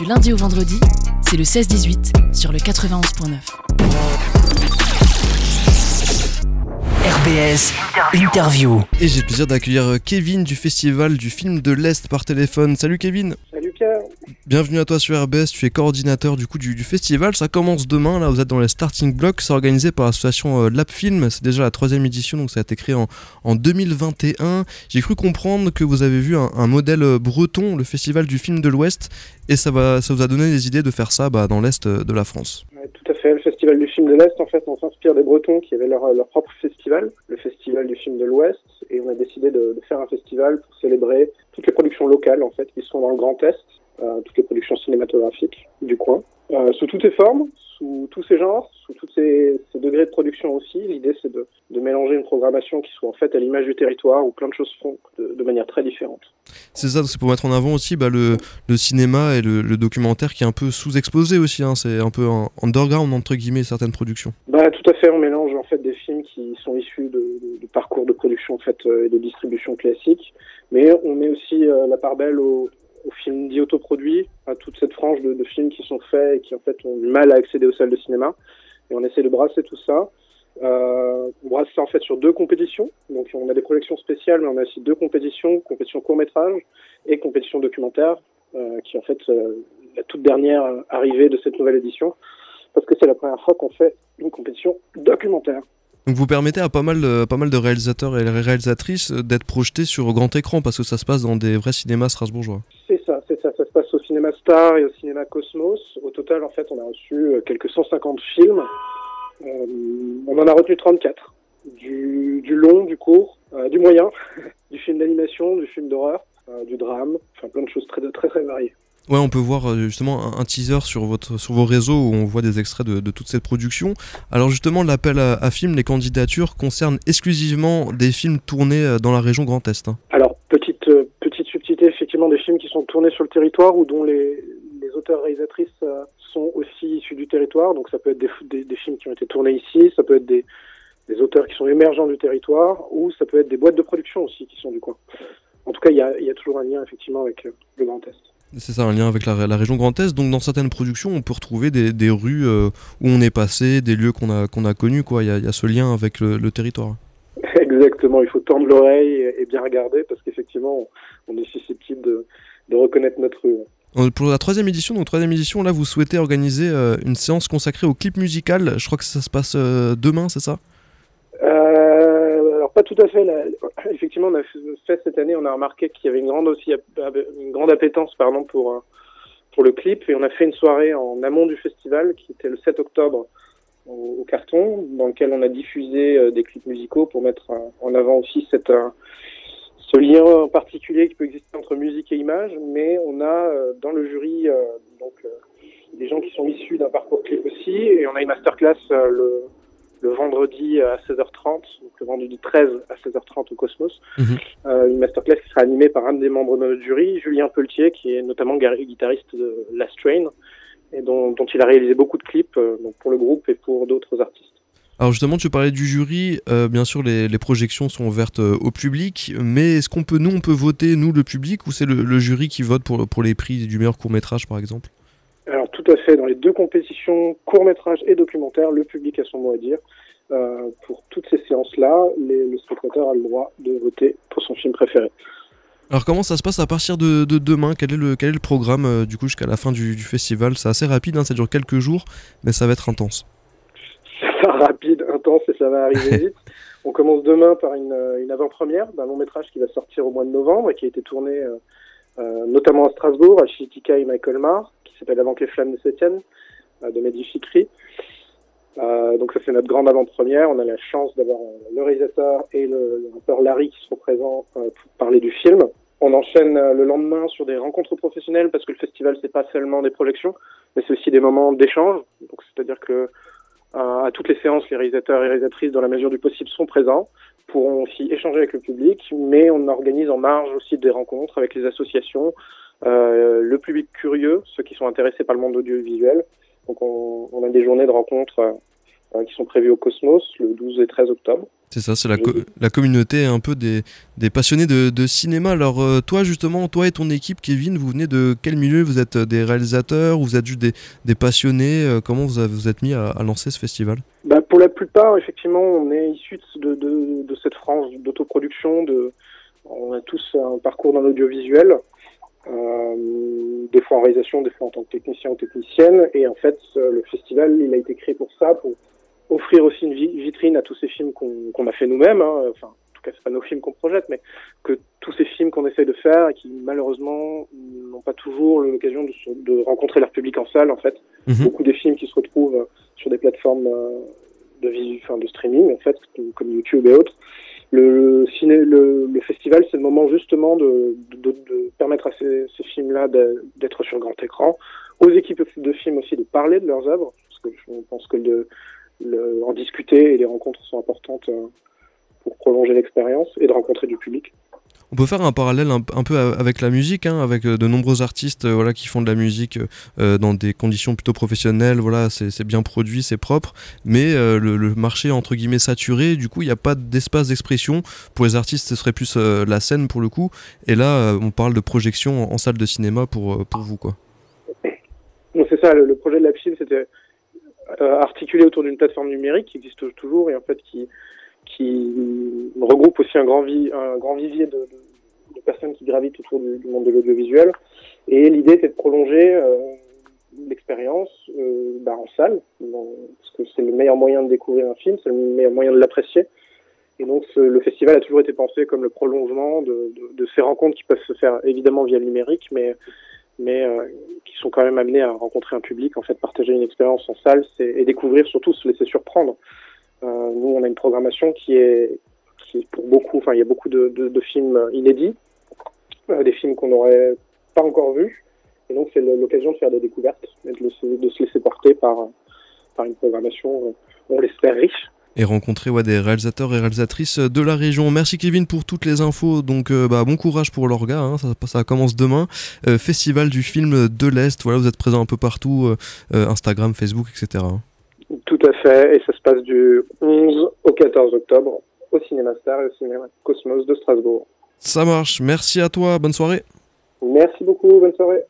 Du lundi au vendredi, c'est le 16-18 sur le 91.9. RBS Interview. Et j'ai le plaisir d'accueillir euh, Kevin du festival du film de l'Est par téléphone. Salut Kevin Salut Pierre Bienvenue à toi sur RBS, tu es coordinateur du coup du, festival. Ça commence demain, là vous êtes dans les starting blocks. C'est organisé par l'association euh, Lab Film. C'est déjà la troisième édition, donc ça a été créé en, en 2021. J'ai cru comprendre que vous avez vu un, modèle euh, breton, le festival du film de l'Ouest, et ça, va, ça vous a donné des idées de faire ça bah, dans l'Est euh, de la France. Tout à fait, le Festival du film de l'Est, en fait, on s'inspire des Bretons qui avaient leur, leur propre festival, le Festival du film de l'Ouest, et on a décidé de, de faire un festival pour célébrer toutes les productions locales, en fait, qui sont dans le Grand Est, euh, toutes les productions cinématographiques du coin, euh, sous toutes ses formes, sous tous ses genres, sous tous ces, ces degrés de production aussi. L'idée, c'est de, de mélanger une programmation qui soit en fait à l'image du territoire, où plein de choses font de, de manière très différente. C'est ça, c'est pour mettre en avant aussi bah, le, le cinéma et le, le documentaire qui est un peu sous-exposé aussi. hein. C'est un peu en underground, entre guillemets, certaines productions. Bah, tout à fait, on mélange fait des films qui sont issus de, parcours de production en fait, euh, et de distribution classiques, mais on met aussi euh, la part belle aux, films dits autoproduits, à toute cette frange de, films qui sont faits et qui en fait ont du mal à accéder aux salles de cinéma. Et on essaie de brasser tout ça. Euh, on brasse ça en fait sur deux compétitions. Donc on a des projections spéciales, mais on a aussi deux compétitions, compétition court métrage et compétition documentaire, qui est en fait la toute dernière arrivée de cette nouvelle édition, parce que c'est la première fois qu'on fait une compétition documentaire. Donc vous permettez à pas mal, de, pas mal de réalisateurs et réalisatrices d'être projetés sur grand écran parce que ça se passe dans des vrais cinémas strasbourgeois. C'est ça, c'est ça. Ça se passe au cinéma Star et au cinéma Cosmos. Au total, en fait, on a reçu euh, quelques 150 films. Euh, on en a retenu 34. Du, du long, du court, euh, du moyen, du film d'animation, du film d'horreur, euh, du drame, enfin plein de choses très très très variées. Ouais, on peut voir euh, justement un, teaser sur, votre, sur vos réseaux où on voit des extraits de, toute cette production. Alors justement, l'appel à, films, les candidatures concernent exclusivement des films tournés euh, dans la région Grand Est. hein. Alors, petite, euh, petite subtilité, effectivement, des films qui sont tournés sur le territoire ou dont les, auteurs-réalisatrices sont aussi issus du territoire. Donc, ça peut être des, des, films qui ont été tournés ici, ça peut être des, auteurs qui sont émergents du territoire, ou ça peut être des boîtes de production aussi qui sont du coin. En tout cas, il y a, y a toujours un lien, effectivement, avec le Grand Est. C'est ça, un lien avec la, la région Grand Est. Donc dans certaines productions, on peut retrouver des, des rues euh, où on est passé, des lieux qu'on a, qu'on a connus. Il y a, il y a ce lien avec le, le territoire. Exactement, il faut tendre l'oreille et, bien regarder, parce qu'effectivement, on, est susceptible de, de reconnaître notre rue. Euh, Pour la troisième édition, donc troisième édition, là vous souhaitez organiser euh, une séance consacrée au clip musical. Je crois que ça se passe euh, demain, c'est ça? Euh, pas tout à fait. Effectivement, on a fait cette année, on a remarqué qu'il y avait une grande aussi grande appétence pardon pour euh, pour le clip et on a fait une soirée en amont du festival qui était le 7 octobre au, carton, dans lequel on a diffusé euh, des clips musicaux pour mettre euh, en avant aussi cette ce lien particulier qui peut exister entre musique et image, mais on a dans le jury donc des gens qui sont issus d'un parcours clip aussi et on a une masterclass le le vendredi à 16h30, donc le vendredi 13 à 16h30 au Cosmos. Mhm. Euh, une masterclass qui sera animée par un des membres de notre jury, Julien Pelletier, qui est notamment guitariste de Last Train, et dont, dont il a réalisé beaucoup de clips euh, donc pour le groupe et pour d'autres artistes. Alors justement, tu parlais du jury. euh, bien sûr, les, les projections sont ouvertes euh, au public, mais est-ce qu'on peut, nous, on peut voter, nous, le public, ou c'est le, le jury qui vote pour, pour les prix du meilleur court métrage, par exemple? Alors tout à fait, dans les deux compétitions, court métrage et documentaire, le public a son mot à dire. Euh, pour toutes ces séances-là, le spectateur a le droit de voter pour son film préféré. Alors comment ça se passe à partir de, de demain? Quel est, le, quel est le programme euh, du coup jusqu'à la fin du, du festival? C'est assez rapide, hein, ça dure quelques jours, mais ça va être intense. Ça rapide, intense et ça va arriver vite. On commence demain par une, euh, une avant-première d'un long métrage qui va sortir au mois de novembre et qui a été tourné euh, notamment à Strasbourg, à Chitika et Michael Mar, qui s'appelle Avant que les flammes ne s'éteignent, euh, de Mehdi Fikri. Euh, donc ça c'est notre grande avant-première. On a la chance d'avoir euh, le réalisateur et le, rappeur Larry qui seront présents euh, pour parler du film. On enchaîne euh, le lendemain sur des rencontres professionnelles parce que le festival c'est pas seulement des projections, mais c'est aussi des moments d'échange. Donc c'est-à-dire que euh, à toutes les séances, les réalisateurs et réalisatrices, dans la mesure du possible, sont présents, pourront aussi échanger avec le public, mais on organise en marge aussi des rencontres avec les associations, euh, le public curieux, ceux qui sont intéressés par le monde audiovisuel. Donc on, on a des journées de rencontres euh, qui sont prévus au Cosmos le 12 et 13 octobre. C'est ça, c'est la, la communauté un peu des, des passionnés de, de, cinéma. Alors euh, toi justement, toi et ton équipe, Kevin, vous venez de quel milieu? Vous êtes euh, des réalisateurs Vous êtes juste des, des passionnés? Euh, Comment vous vous êtes mis à, lancer ce festival? Bah, Pour la plupart, effectivement, on est issus de, de, de cette frange d'autoproduction. On a tous un parcours dans l'audiovisuel. Euh, des fois en réalisation, des fois en tant que technicien ou technicienne. Et en fait, le festival, il a été créé pour ça, pour offrir aussi une vitrine à tous ces films qu'on a fait nous-mêmes. Hein. Enfin, en tout cas, c'est pas nos films qu'on projette, mais que tous ces films qu'on essaie de faire et qui malheureusement n'ont pas toujours l'occasion de, de, rencontrer leur public en salle. En fait, mhm. beaucoup des films qui se retrouvent sur des plateformes euh, de, enfin, de streaming, en fait, comme YouTube et autres. Le, ciné, le, le festival, c'est le moment justement de, de, de permettre à ces, ces films-là d'être sur grand écran, aux équipes de films aussi de parler de leurs œuvres, parce que je pense que le, en discuter et les rencontres sont importantes euh, pour prolonger l'expérience et de rencontrer du public. On peut faire un parallèle un, peu avec la musique, hein, avec euh, de nombreux artistes euh, voilà, qui font de la musique dans des conditions plutôt professionnelles, voilà, c'est bien produit, c'est propre, mais le, marché entre guillemets saturé, du coup il n'y a pas d'espace d'expression. Pour les artistes, ce serait plus la scène pour le coup, et là on parle de projection en, salle de cinéma pour, pour vous. quoi. C'est ça, le, projet de la film, c'était euh, articulé autour d'une plateforme numérique qui existe toujours et en fait qui, qui regroupe aussi un grand, vi grand vivier de, personnes qui gravitent autour du, monde de l'audiovisuel. Et l'idée c'est de prolonger euh, l'expérience euh, bah, en salle, parce que c'est le meilleur moyen de découvrir un film, c'est le meilleur moyen de l'apprécier. Et donc le festival a toujours été pensé comme le prolongement de, ces rencontres qui peuvent se faire évidemment via le numérique, mais mais euh, qui sont quand même amenés à rencontrer un public, en fait, partager une expérience en salle et découvrir, surtout se laisser surprendre. Nous, on a une programmation qui est, qui pour beaucoup, enfin, il y a beaucoup de, de, de films inédits, euh, des films qu'on n'aurait pas encore vus, et donc c'est l'occasion de faire des découvertes et de, de, se laisser porter par, par une programmation, on l'espère, riche et rencontrer ouais, des réalisateurs et réalisatrices de la région. Merci Kevin pour toutes les infos. Donc euh, bah, bon courage pour l'orga, hein, ça, ça, commence demain. Euh, Festival du film de l'Est, voilà, vous êtes présent un peu partout, euh, Instagram, Facebook, etc. Tout à fait, et ça se passe du 11 au 14 octobre au Cinéma Star et au Cinéma Cosmos de Strasbourg. Ça marche, merci à toi, bonne soirée. Merci beaucoup, bonne soirée.